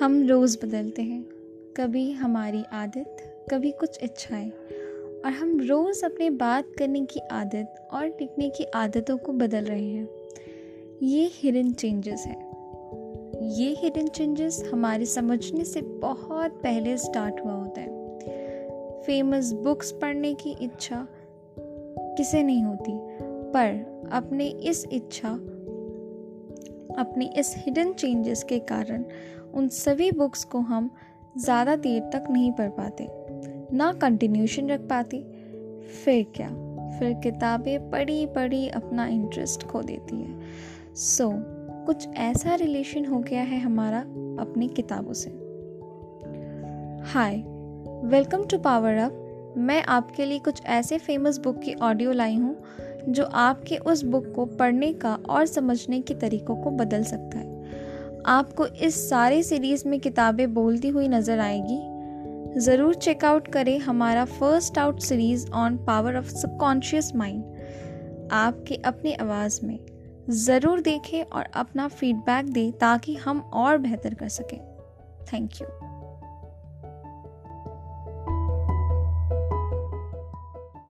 हम रोज़ बदलते हैं। कभी हमारी आदत, कभी कुछ इच्छाएँ। और हम रोज़ अपने बात करने की आदत और लिखने की आदतों को बदल रहे हैं। ये हिडन चेंजेस हैं। ये हिडन चेंजेस हमारे समझने से बहुत पहले स्टार्ट हुआ होता है। फ़ेमस बुक्स पढ़ने की इच्छा किसे नहीं होती? पर अपने इस इच्छा, अपने इस हिडन चेंजेस के कारण उन सभी बुक्स को हम ज़्यादा देर तक नहीं पढ़ पाते ना कंटिन्यूशन रख पाते फिर क्या? फिर किताबें पढ़ी पढ़ी अपना इंटरेस्ट खो देती है। सो so, कुछ ऐसा रिलेशन हो गया है हमारा अपनी किताबों से। Hi welcome to power up मैं आपके लिए कुछ ऐसे फ़ेमस बुक की ऑडियो लाई हूँ जो आपके उस बुक को पढ़ने का और समझने के तरीक़ों को बदल सकता है। आपको इस सारे सीरीज़ में किताबें बोलती हुई नज़र आएगी। ज़रूर चेकआउट करें हमारा first out series on power of subconscious mind आपके अपनी आवाज़ में ज़रूर देखें और अपना फीडबैक दें ताकि हम और बेहतर कर सकें। Thank you